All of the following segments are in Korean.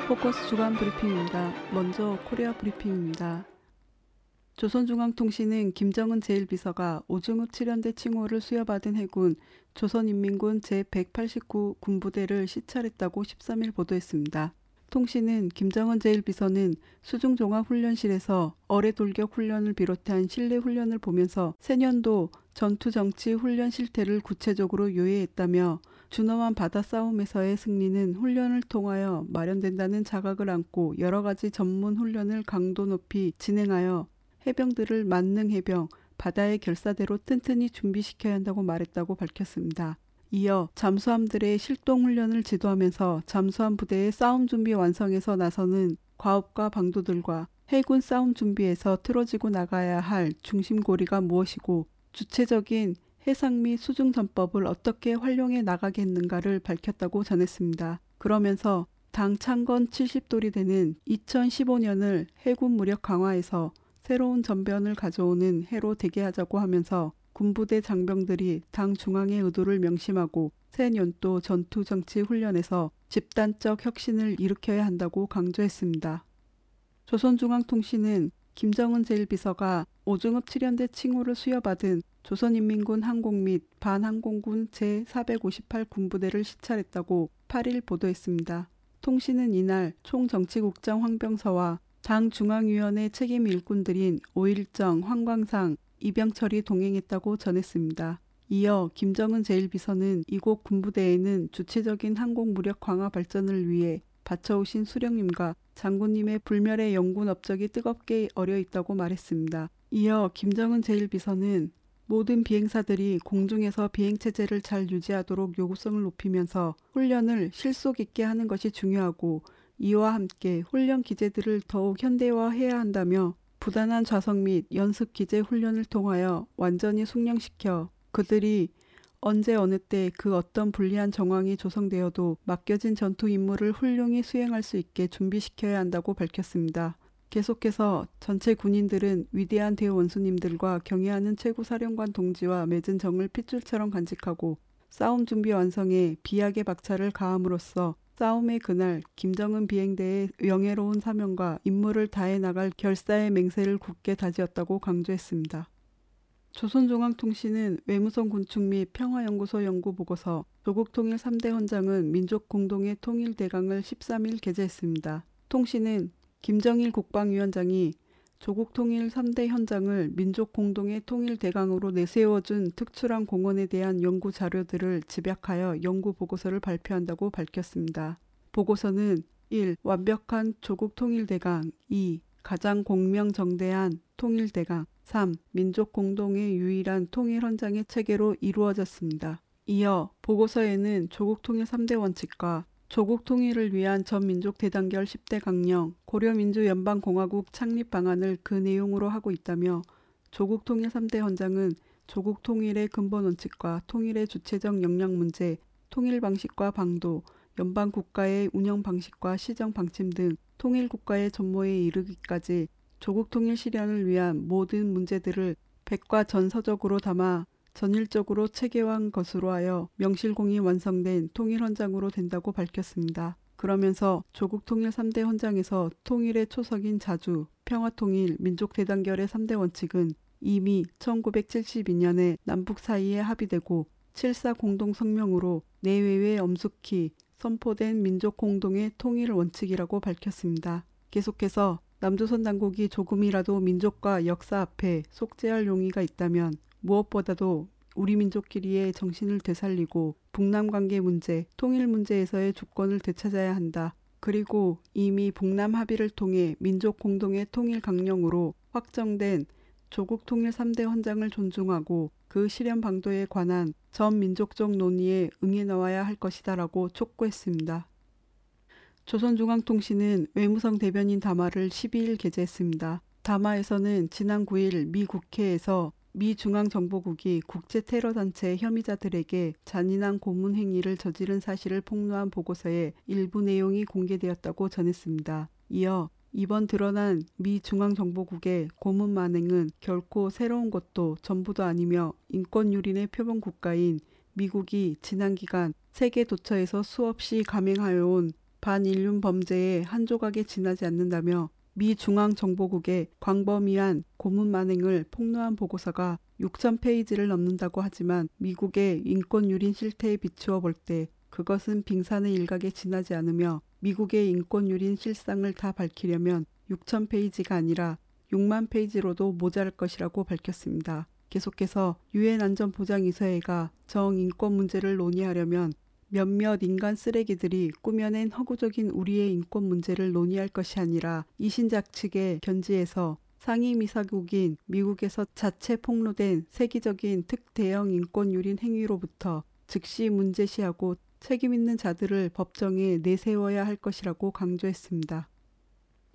코리아 포커스 주간 브리핑입니다. 먼저 코리아 브리핑입니다. 조선중앙통신은 김정은 제1비서가 오중읍 7연대 칭호를 수여받은 해군 조선인민군 제189 군부대를 시찰했다고 13일 보도했습니다. 통신은 김정은 제1비서는 수중종합훈련실에서 어뢰 돌격 훈련을 비롯한 실내 훈련을 보면서 새년도 전투정치 훈련 실태를 구체적으로 요해했다며 준엄한 바다 싸움에서의 승리는 훈련을 통하여 마련된다는 자각을 안고 여러 가지 전문 훈련을 강도 높이 진행하여 해병들을 만능 해병, 바다의 결사대로 튼튼히 준비시켜야 한다고 말했다고 밝혔습니다. 이어 잠수함들의 실동 훈련을 지도하면서 잠수함 부대의 싸움 준비 완성에서 나서는 과업과 방도들과 해군 싸움 준비에서 틀어지고 나가야 할 중심고리가 무엇이고 주체적인 해상 및 수중 전법을 어떻게 활용해 나가겠는가를 밝혔다고 전했습니다. 그러면서 당 창건 70돌이 되는 2015년을 해군 무력 강화에서 새로운 전변을 가져오는 해로 되게 하자고 하면서 군부대 장병들이 당 중앙의 의도를 명심하고 새 년도 전투 정치 훈련에서 집단적 혁신을 일으켜야 한다고 강조했습니다. 조선중앙통신은 김정은 제1비서가 오중읍 7연대 칭호를 수여받은 조선인민군 항공 및 반항공군 제458 군부대를 시찰했다고 8일 보도했습니다. 통신은 이날 총정치국장 황병서와 당 중앙위원회 책임 일꾼들인 오일정, 황광상, 이병철이 동행했다고 전했습니다. 이어 김정은 제1비서는 이곳 군부대에는 주체적인 항공 무력 강화 발전을 위해 바쳐오신 수령님과 장군님의 불멸의 영군 업적이 뜨겁게 어려 있다고 말했습니다. 이어 김정은 제1비서는 모든 비행사들이 공중에서 비행 체제를 잘 유지하도록 요구성을 높이면서 훈련을 실속 있게 하는 것이 중요하고 이와 함께 훈련 기제들을 더욱 현대화해야 한다며 부단한 좌석 및 연습 기제 훈련을 통하여 완전히 숙련시켜 그들이 언제 어느 때 그 어떤 불리한 정황이 조성되어도 맡겨진 전투 임무를 훌륭히 수행할 수 있게 준비시켜야 한다고 밝혔습니다. 계속해서 전체 군인들은 위대한 대우 원수님들과 경애하는 최고 사령관 동지와 맺은 정을 핏줄처럼 간직하고 싸움 준비 완성에 비약의 박차를 가함으로써 싸움의 그날 김정은 비행대의 영예로운 사명과 임무를 다해 나갈 결사의 맹세를 굳게 다지었다고 강조했습니다. 조선중앙통신은 외무성 군축 및 평화연구소 연구 보고서 조국 통일 3대 헌장은 민족 공동의 통일 대강을 13일 게재했습니다. 통신은 김정일 국방위원장이 조국 통일 3대 현장을 민족 공동의 통일 대강으로 내세워준 특출한 공헌에 대한 연구 자료들을 집약하여 연구 보고서를 발표한다고 밝혔습니다. 보고서는 1. 완벽한 조국 통일 대강 2. 가장 공명정대한 통일 대강 3. 민족 공동의 유일한 통일 헌장의 체계로 이루어졌습니다. 이어 보고서에는 조국 통일 3대 원칙과 조국 통일을 위한 전민족 대단결 10대 강령, 고려민주연방공화국 창립 방안을 그 내용으로 하고 있다며 조국 통일 3대 헌장은 조국 통일의 근본 원칙과 통일의 주체적 역량 문제, 통일 방식과 방도, 연방 국가의 운영 방식과 시정 방침 등 통일 국가의 전모에 이르기까지 조국 통일 실현을 위한 모든 문제들을 백과 전서적으로 담아 전일적으로 체계화한 것으로 하여 명실공히 완성된 통일 헌장으로 된다고 밝혔습니다. 그러면서 조국 통일 3대 헌장에서 통일의 초석인 자주, 평화통일, 민족대단결의 3대 원칙은 이미 1972년에 남북 사이에 합의되고 7사 공동성명으로 내외에 엄숙히 선포된 민족 공동의 통일 원칙이라고 밝혔습니다. 계속해서 남조선 당국이 조금이라도 민족과 역사 앞에 속죄할 용의가 있다면 무엇보다도 우리 민족끼리의 정신을 되살리고 북남 관계 문제, 통일 문제에서의 주권을 되찾아야 한다. 그리고 이미 북남 합의를 통해 민족 공동의 통일 강령으로 확정된 조국 통일 3대 헌장을 존중하고 그 실현 방도에 관한 전 민족적 논의에 응해 나와야 할 것이다라고 촉구했습니다. 조선중앙통신은 외무성 대변인 담화를 12일 게재했습니다. 담화에서는 지난 9일 미 국회에서 미 중앙정보국이 국제 테러 단체 혐의자들에게 잔인한 고문 행위를 저지른 사실을 폭로한 보고서에 일부 내용이 공개되었다고 전했습니다. 이어 이번 드러난 미 중앙정보국의 고문 만행은 결코 새로운 것도 전부도 아니며 인권 유린의 표본 국가인 미국이 지난 기간 세계 도처에서 수없이 감행하여 온 반인륜 범죄의 한 조각에 지나지 않는다며 미 중앙정보국의 광범위한 고문 만행을 폭로한 보고서가 6,000페이지를 넘는다고 하지만 미국의 인권 유린 실태에 비추어 볼 때 그것은 빙산의 일각에 지나지 않으며 미국의 인권 유린 실상을 다 밝히려면 6,000페이지가 아니라 6만 페이지로도 모자랄 것이라고 밝혔습니다. 계속해서 유엔 안전보장이사회가 정인권 문제를 논의하려면 몇몇 인간 쓰레기들이 꾸며낸 허구적인 우리의 인권 문제를 논의할 것이 아니라 이신작 측의 견지에서 상임이사국인 미국에서 자체 폭로된 세계적인 특대형 인권 유린 행위로부터 즉시 문제시하고 책임 있는 자들을 법정에 내세워야 할 것이라고 강조했습니다.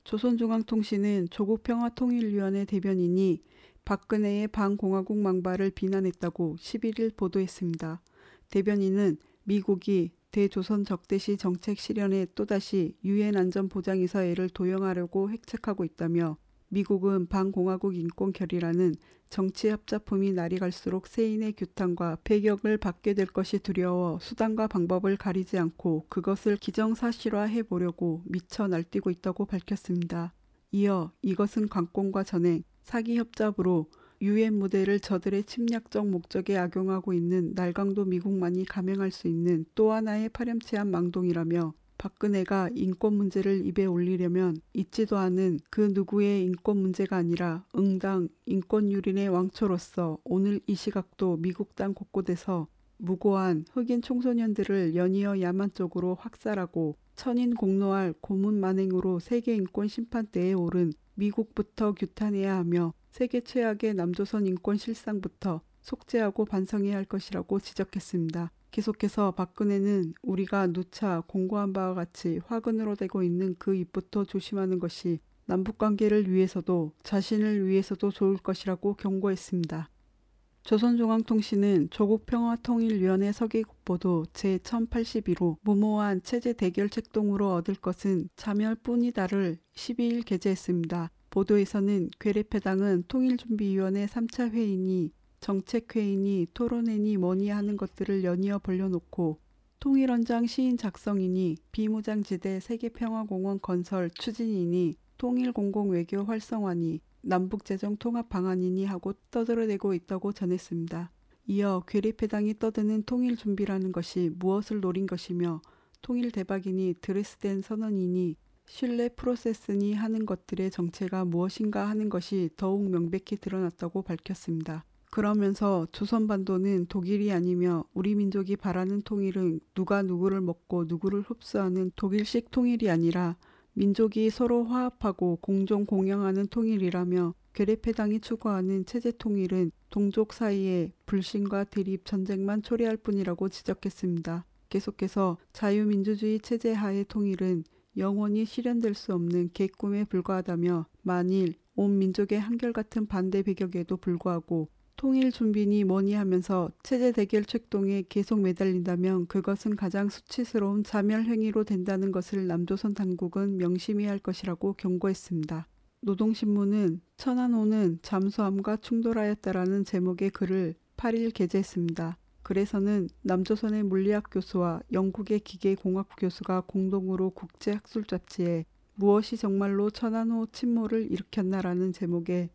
조선중앙통신은 조국평화통일위원회 대변인이 박근혜의 반공화국 망발을 비난했다고 11일 보도했습니다. 대변인은 미국이 대조선 적대시 정책 실현에 또다시 유엔 안전보장이사회를 도용하려고 획책하고 있다며 미국은 반공화국 인권 결의라는 정치 합작품이 날이 갈수록 세인의 규탄과 배격을 받게 될 것이 두려워 수단과 방법을 가리지 않고 그것을 기정사실화해 보려고 미쳐 날뛰고 있다고 밝혔습니다. 이어 이것은 관권과 전행, 사기 협잡으로 유엔 무대를 저들의 침략적 목적에 악용하고 있는 날강도 미국만이 감행할 수 있는 또 하나의 파렴치한 망동이라며 박근혜가 인권 문제를 입에 올리려면 있지도 않은 그 누구의 인권 문제가 아니라 응당 인권 유린의 왕초로서 오늘 이 시각도 미국 땅 곳곳에서 무고한 흑인 청소년들을 연이어 야만 쪽으로 확살하고 천인 공노할 고문 만행으로 세계 인권 심판대에 오른 미국부터 규탄해야 하며 세계 최악의 남조선 인권 실상부터 속죄하고 반성해야 할 것이라고 지적했습니다. 계속해서 박근혜는 우리가 누차 공고한 바와 같이 화근으로 되고 있는 그 입부터 조심하는 것이 남북관계를 위해서도 자신을 위해서도 좋을 것이라고 경고했습니다. 조선중앙통신은 조국평화통일위원회 서기국보도 제1081호 무모한 체제 대결 책동으로 얻을 것은 자멸뿐이다를 12일 게재했습니다. 보도에서는 괴뢰패당은 통일준비위원회 3차 회의니 정책회의니 토론회니 뭐니 하는 것들을 연이어 벌려놓고 통일원장 시인 작성이니 비무장지대 세계평화공원 건설 추진이니 통일공공외교 활성화니 남북재정 통합 방안이니 하고 떠들어대고 있다고 전했습니다. 이어 괴뢰패당이 떠드는 통일 준비라는 것이 무엇을 노린 것이며 통일 대박이니 드레스덴 선언이니 신뢰 프로세스니 하는 것들의 정체가 무엇인가 하는 것이 더욱 명백히 드러났다고 밝혔습니다. 그러면서 조선반도는 독일이 아니며 우리 민족이 바라는 통일은 누가 누구를 먹고 누구를 흡수하는 독일식 통일이 아니라 민족이 서로 화합하고 공존 공영하는 통일이라며 괴뢰패당이 추구하는 체제 통일은 동족 사이의 불신과 대립 전쟁만 초래할 뿐이라고 지적했습니다. 계속해서 자유민주주의 체제 하의 통일은 영원히 실현될 수 없는 개꿈에 불과하다며 만일 온 민족의 한결같은 반대 배격에도 불구하고 통일 준비니 뭐니 하면서 체제 대결 책동에 계속 매달린다면 그것은 가장 수치스러운 자멸 행위로 된다는 것을 남조선 당국은 명심해야 할 것이라고 경고했습니다. 노동신문은 천안호는 잠수함과 충돌하였다라는 제목의 글을 8일 게재했습니다. 글에서는 남조선의 물리학 교수와 영국의 기계공학 교수가 공동으로 국제학술 잡지에 무엇이 정말로 천안호 침몰을 일으켰나라는 제목의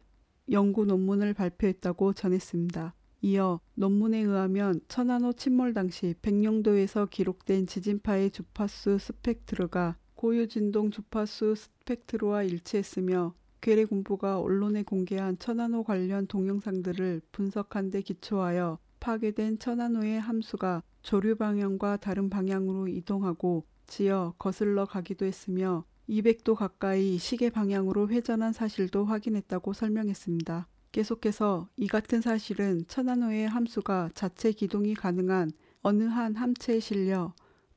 연구 논문을 발표했다고 전했습니다. 이어 논문에 의하면 천안호 침몰 당시 백령도에서 기록된 지진파의 주파수 스펙트르가 고유진동 주파수 스펙트르와 일치했으며 괴뢰군부가 언론에 공개한 천안호 관련 동영상들을 분석한 데 기초하여 파괴된 천안호의 함수가 조류 방향과 다른 방향으로 이동하고 지어 거슬러 가기도 했으며 200도 가까이 시계 방향으로 회전한 사실도 확인했다고 설명했습니다. 계속해서 이 같은 사실은 천안호의 함수가 자체 기동이 가능한 어느 한 함체에 실려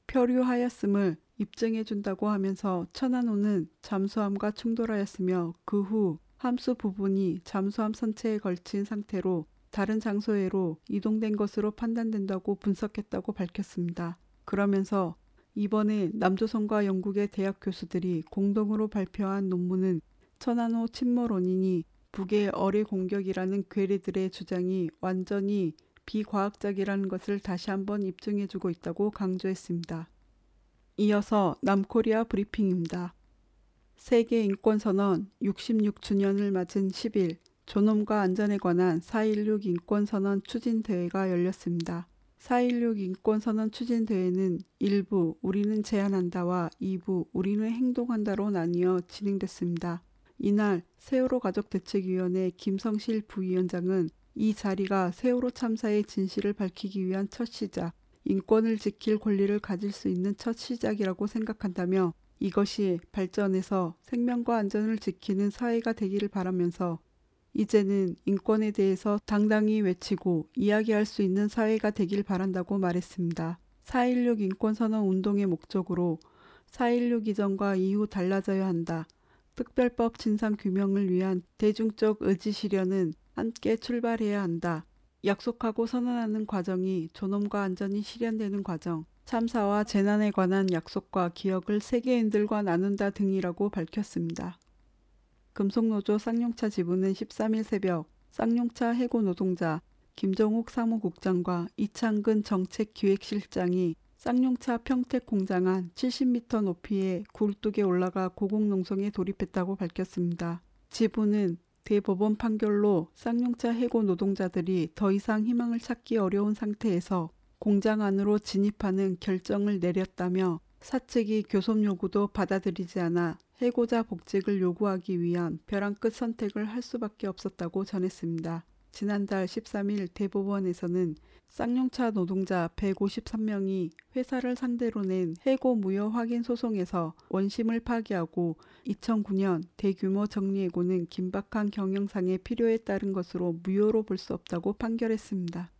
표류하였음을 입증해 준다고 하면서 천안호는 잠수함과 충돌하였으며 그 후 함수 부분이 잠수함 선체에 걸친 상태로 다른 장소에로 이동된 것으로 판단된다고 분석했다고 밝혔습니다. 그러면서 이번에 남조선과 영국의 대학 교수들이 공동으로 발표한 논문은 천안호 침몰 원인이 북의 어뢰 공격이라는 괴뢰들의 주장이 완전히 비과학적이라는 것을 다시 한번 입증해주고 있다고 강조했습니다. 이어서 남코리아 브리핑입니다. 세계 인권선언 66주년을 맞은 10일 존엄과 안전에 관한 4.16 인권선언 추진대회가 열렸습니다. 4.16 인권선언 추진대회는 1부 우리는 제안한다와 2부 우리는 행동한다로 나뉘어 진행됐습니다. 이날 세월호 가족대책위원회 김성실 부위원장은 이 자리가 세월호 참사의 진실을 밝히기 위한 첫 시작, 인권을 지킬 권리를 가질 수 있는 첫 시작이라고 생각한다며 이것이 발전해서 생명과 안전을 지키는 사회가 되기를 바라면서 이제는 인권에 대해서 당당히 외치고 이야기할 수 있는 사회가 되길 바란다고 말했습니다. 4.16 인권선언 운동의 목적으로 4.16 이전과 이후 달라져야 한다. 특별법 진상 규명을 위한 대중적 의지 실현은 함께 출발해야 한다. 약속하고 선언하는 과정이 존엄과 안전이 실현되는 과정, 참사와 재난에 관한 약속과 기억을 세계인들과 나눈다 등이라고 밝혔습니다. 금속노조 쌍용차 지부는 13일 새벽 쌍용차 해고 노동자 김정욱 사무국장과 이창근 정책기획실장이 쌍용차 평택 공장 안 70m 높이의 굴뚝에 올라가 고공농성에 돌입했다고 밝혔습니다. 지부는 대법원 판결로 쌍용차 해고 노동자들이 더 이상 희망을 찾기 어려운 상태에서 공장 안으로 진입하는 결정을 내렸다며 사측이 교섭 요구도 받아들이지 않아 해고자 복직을 요구하기 위한 벼랑 끝 선택을 할 수밖에 없었다고 전했습니다. 지난달 13일 대법원에서는 쌍용차 노동자 153명이 회사를 상대로 낸 해고 무효 확인 소송에서 원심을 파기하고 2009년 대규모 정리해고는 긴박한 경영상의 필요에 따른 것으로 무효로 볼 수 없다고 판결했습니다.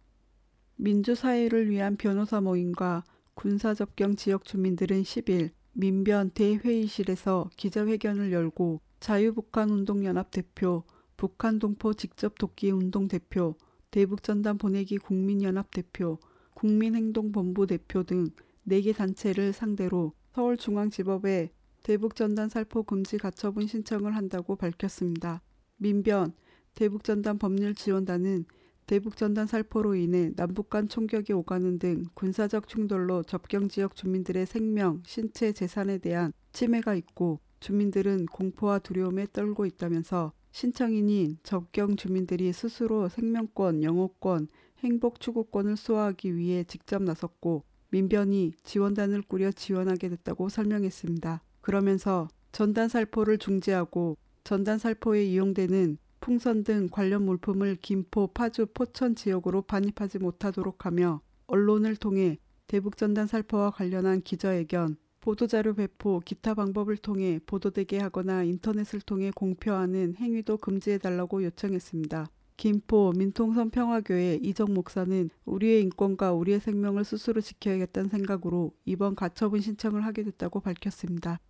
민주사회를 위한 변호사 모임과 군사접경 지역 주민들은 10일 민변 대회의실에서 기자회견을 열고 자유북한운동연합 대표, 북한 동포 직접 돕기 운동 대표, 대북전단 보내기 국민연합 대표, 국민행동본부 대표 등 4개 단체를 상대로 서울중앙지법에 대북전단 살포 금지 가처분 신청을 한다고 밝혔습니다. 민변 대북전단 법률지원단은 대북 전단 살포로 인해 남북 간 총격이 오가는 등 군사적 충돌로 접경 지역 주민들의 생명, 신체, 재산에 대한 침해가 있고 주민들은 공포와 두려움에 떨고 있다면서 신청인인 접경 주민들이 스스로 생명권, 영어권, 행복 추구권을 수호하기 위해 직접 나섰고 민변이 지원단을 꾸려 지원하게 됐다고 설명했습니다. 그러면서 전단 살포를 중지하고 전단 살포에 이용되는 풍선 등 관련 물품을 김포, 파주, 포천 지역으로 반입하지 못하도록 하며 언론을 통해 대북 전단 살포와 관련한 기자회견, 보도자료 배포, 기타 방법을 통해 보도되게 하거나 인터넷을 통해 공표하는 행위도 금지해달라고 요청했습니다. 김포 민통선 평화교회 이정 목사는 우리의 인권과 우리의 생명을 스스로 지켜야겠다는 생각으로 이번 가처분 신청을 하게 됐다고 밝혔습니다.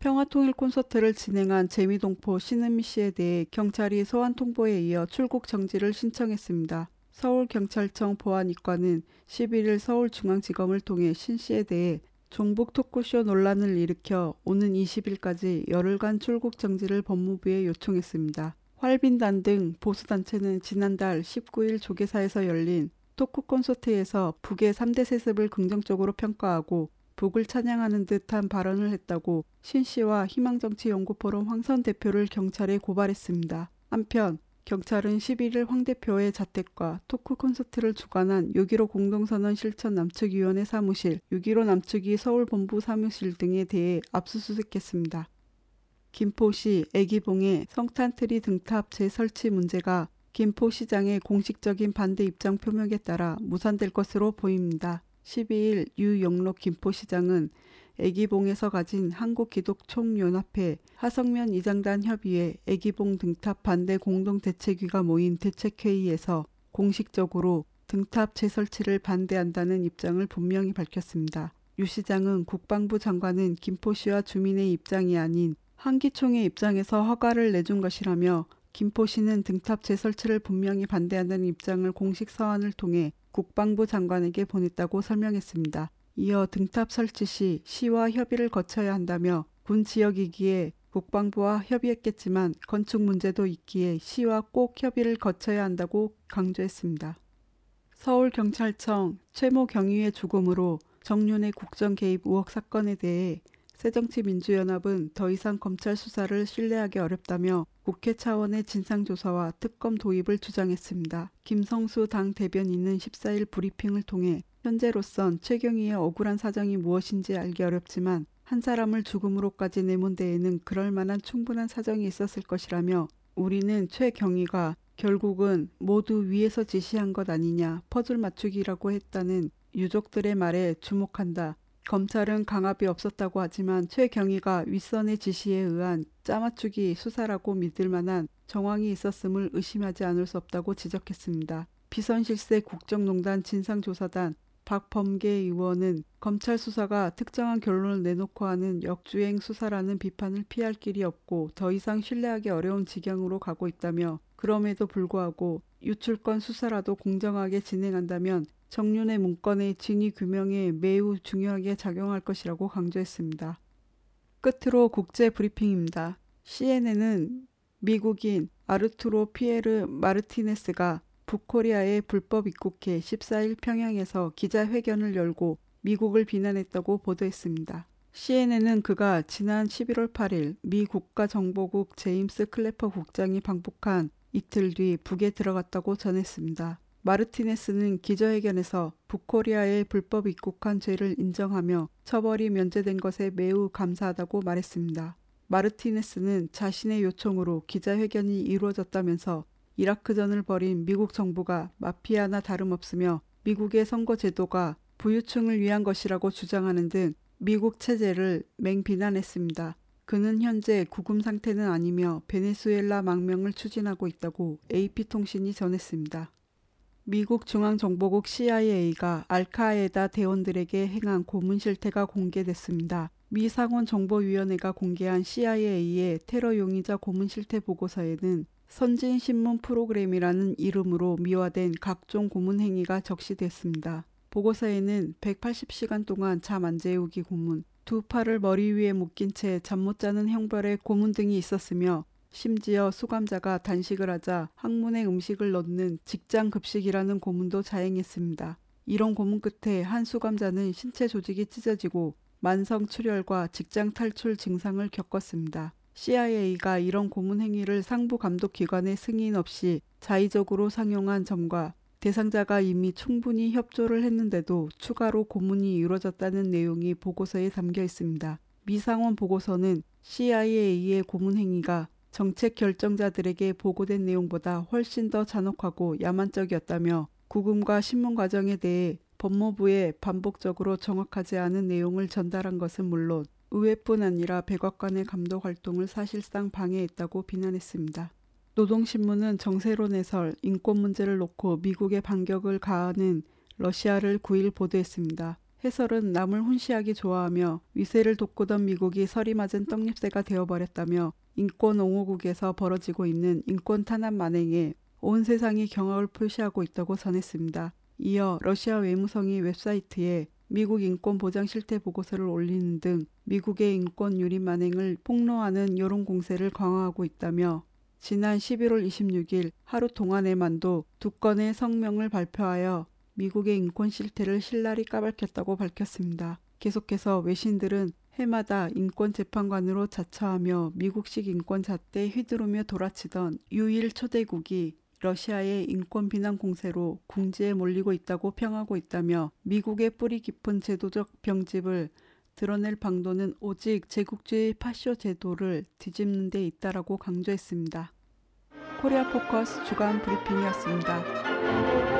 평화통일 콘서트를 진행한 재미동포 신은미 씨에 대해 경찰이 소환 통보에 이어 출국 정지를 신청했습니다. 서울경찰청 보안이과는 11일 서울중앙지검을 통해 신 씨에 대해 종북 토크쇼 논란을 일으켜 오는 20일까지 열흘간 출국 정지를 법무부에 요청했습니다. 활빈단 등 보수단체는 지난달 19일 조계사에서 열린 토크 콘서트에서 북의 3대 세습을 긍정적으로 평가하고 북을 찬양하는 듯한 발언을 했다고 신 씨와 희망정치연구포럼 황선 대표를 경찰에 고발했습니다. 한편 경찰은 11일 황 대표의 자택과 토크 콘서트를 주관한 6.15 공동선언 실천 남측위원회 사무실, 6.15 남측위 서울본부 사무실 등에 대해 압수수색했습니다. 김포시 애기봉의 성탄트리 등탑 재 설치 문제가 김포시장의 공식적인 반대 입장 표명에 따라 무산될 것으로 보입니다. 12일 유영록 김포시장은 애기봉에서 가진 한국기독총연합회 하성면 이장단 협의회 애기봉 등탑 반대 공동대책위가 모인 대책회의에서 공식적으로 등탑 재설치를 반대한다는 입장을 분명히 밝혔습니다. 유 시장은 국방부 장관은 김포시와 주민의 입장이 아닌 한기총의 입장에서 허가를 내준 것이라며 김포시는 등탑 재설치를 분명히 반대한다는 입장을 공식 서한을 통해 국방부 장관에게 보냈다고 설명했습니다. 이어 등탑 설치 시 시와 협의를 거쳐야 한다며 군 지역이기에 국방부와 협의했겠지만 건축 문제도 있기에 시와 꼭 협의를 거쳐야 한다고 강조했습니다. 서울경찰청 최모 경위의 죽음으로 정윤의 국정 개입 의혹 사건에 대해 새정치민주연합은 더 이상 검찰 수사를 신뢰하기 어렵다며 국회 차원의 진상조사와 특검 도입을 주장했습니다. 김성수 당 대변인은 14일 브리핑을 통해 현재로선 최경희의 억울한 사정이 무엇인지 알기 어렵지만 한 사람을 죽음으로까지 내몬 데에는 그럴 만한 충분한 사정이 있었을 것이라며 우리는 최경희가 결국은 모두 위에서 지시한 것 아니냐 퍼즐 맞추기라고 했다는 유족들의 말에 주목한다. 검찰은 강압이 없었다고 하지만 최경희가 윗선의 지시에 의한 짜맞추기 수사라고 믿을 만한 정황이 있었음을 의심하지 않을 수 없다고 지적했습니다. 비선실세 국정농단 진상조사단 박범계 의원은 검찰 수사가 특정한 결론을 내놓고 하는 역주행 수사라는 비판을 피할 길이 없고 더 이상 신뢰하기 어려운 지경으로 가고 있다며 그럼에도 불구하고 유출권 수사라도 공정하게 진행한다면 정윤의 문건의 진위 규명에 매우 중요하게 작용할 것이라고 강조했습니다. 끝으로 국제 브리핑입니다. CNN은 미국인 아르투로 피에르 마르티네스가 북코리아에 불법 입국해 14일 평양에서 기자회견을 열고 미국을 비난했다고 보도했습니다. CNN은 그가 지난 11월 8일 미 국가정보국 제임스 클래퍼 국장이 방북한 이틀 뒤 북에 들어갔다고 전했습니다. 마르티네스는 기자회견에서 북코리아에 불법 입국한 죄를 인정하며 처벌이 면제된 것에 매우 감사하다고 말했습니다. 마르티네스는 자신의 요청으로 기자회견이 이루어졌다면서 이라크전을 벌인 미국 정부가 마피아나 다름없으며 미국의 선거 제도가 부유층을 위한 것이라고 주장하는 등 미국 체제를 맹비난했습니다. 그는 현재 구금 상태는 아니며 베네수엘라 망명을 추진하고 있다고 AP통신이 전했습니다. 미국 중앙정보국 CIA가 알카에다 대원들에게 행한 고문 실태가 공개됐습니다. 미 상원 정보위원회가 공개한 CIA의 테러 용의자 고문 실태 보고서에는 선진 신문 프로그램이라는 이름으로 미화된 각종 고문 행위가 적시됐습니다. 보고서에는 180시간 동안 잠 안 재우기 고문, 두 팔을 머리 위에 묶인 채 잠 못 자는 형벌의 고문 등이 있었으며 심지어 수감자가 단식을 하자 항문에 음식을 넣는 직장 급식이라는 고문도 자행했습니다. 이런 고문 끝에 한 수감자는 신체 조직이 찢어지고 만성 출혈과 직장 탈출 증상을 겪었습니다. CIA가 이런 고문 행위를 상부 감독 기관의 승인 없이 자의적으로 상용한 점과 대상자가 이미 충분히 협조를 했는데도 추가로 고문이 이루어졌다는 내용이 보고서에 담겨 있습니다. 미상원 보고서는 CIA의 고문 행위가 정책 결정자들에게 보고된 내용보다 훨씬 더 잔혹하고 야만적이었다며 구금과 신문 과정에 대해 법무부에 반복적으로 정확하지 않은 내용을 전달한 것은 물론 의회뿐 아니라 백악관의 감독 활동을 사실상 방해했다고 비난했습니다. 노동신문은 정세론 해설, 인권 문제를 놓고 미국의 반격을 가하는 러시아를 9일 보도했습니다. 해설은 남을 훈시하기 좋아하며 위세를 돋구던 미국이 서리 맞은 떡잎새가 되어버렸다며 인권 옹호국에서 벌어지고 있는 인권 탄압 만행에 온 세상이 경악을 표시하고 있다고 전했습니다. 이어 러시아 외무성이 웹사이트에 미국 인권 보장 실태 보고서를 올리는 등 미국의 인권 유린 만행을 폭로하는 여론 공세를 강화하고 있다며 지난 11월 26일 하루 동안에만도 두 건의 성명을 발표하여 미국의 인권 실태를 신랄히 까발켰다고 밝혔습니다. 계속해서 외신들은 해마다 인권 재판관으로 자처하며 미국식 인권 잣대 휘두르며 돌아치던 유일 초대국이 러시아의 인권 비난 공세로 궁지에 몰리고 있다고 평하고 있다며 미국의 뿌리 깊은 제도적 병집을 드러낼 방도는 오직 제국주의 파쇼 제도를 뒤집는 데 있다라고 강조했습니다. 코리아 포커스 주간 브리핑이었습니다.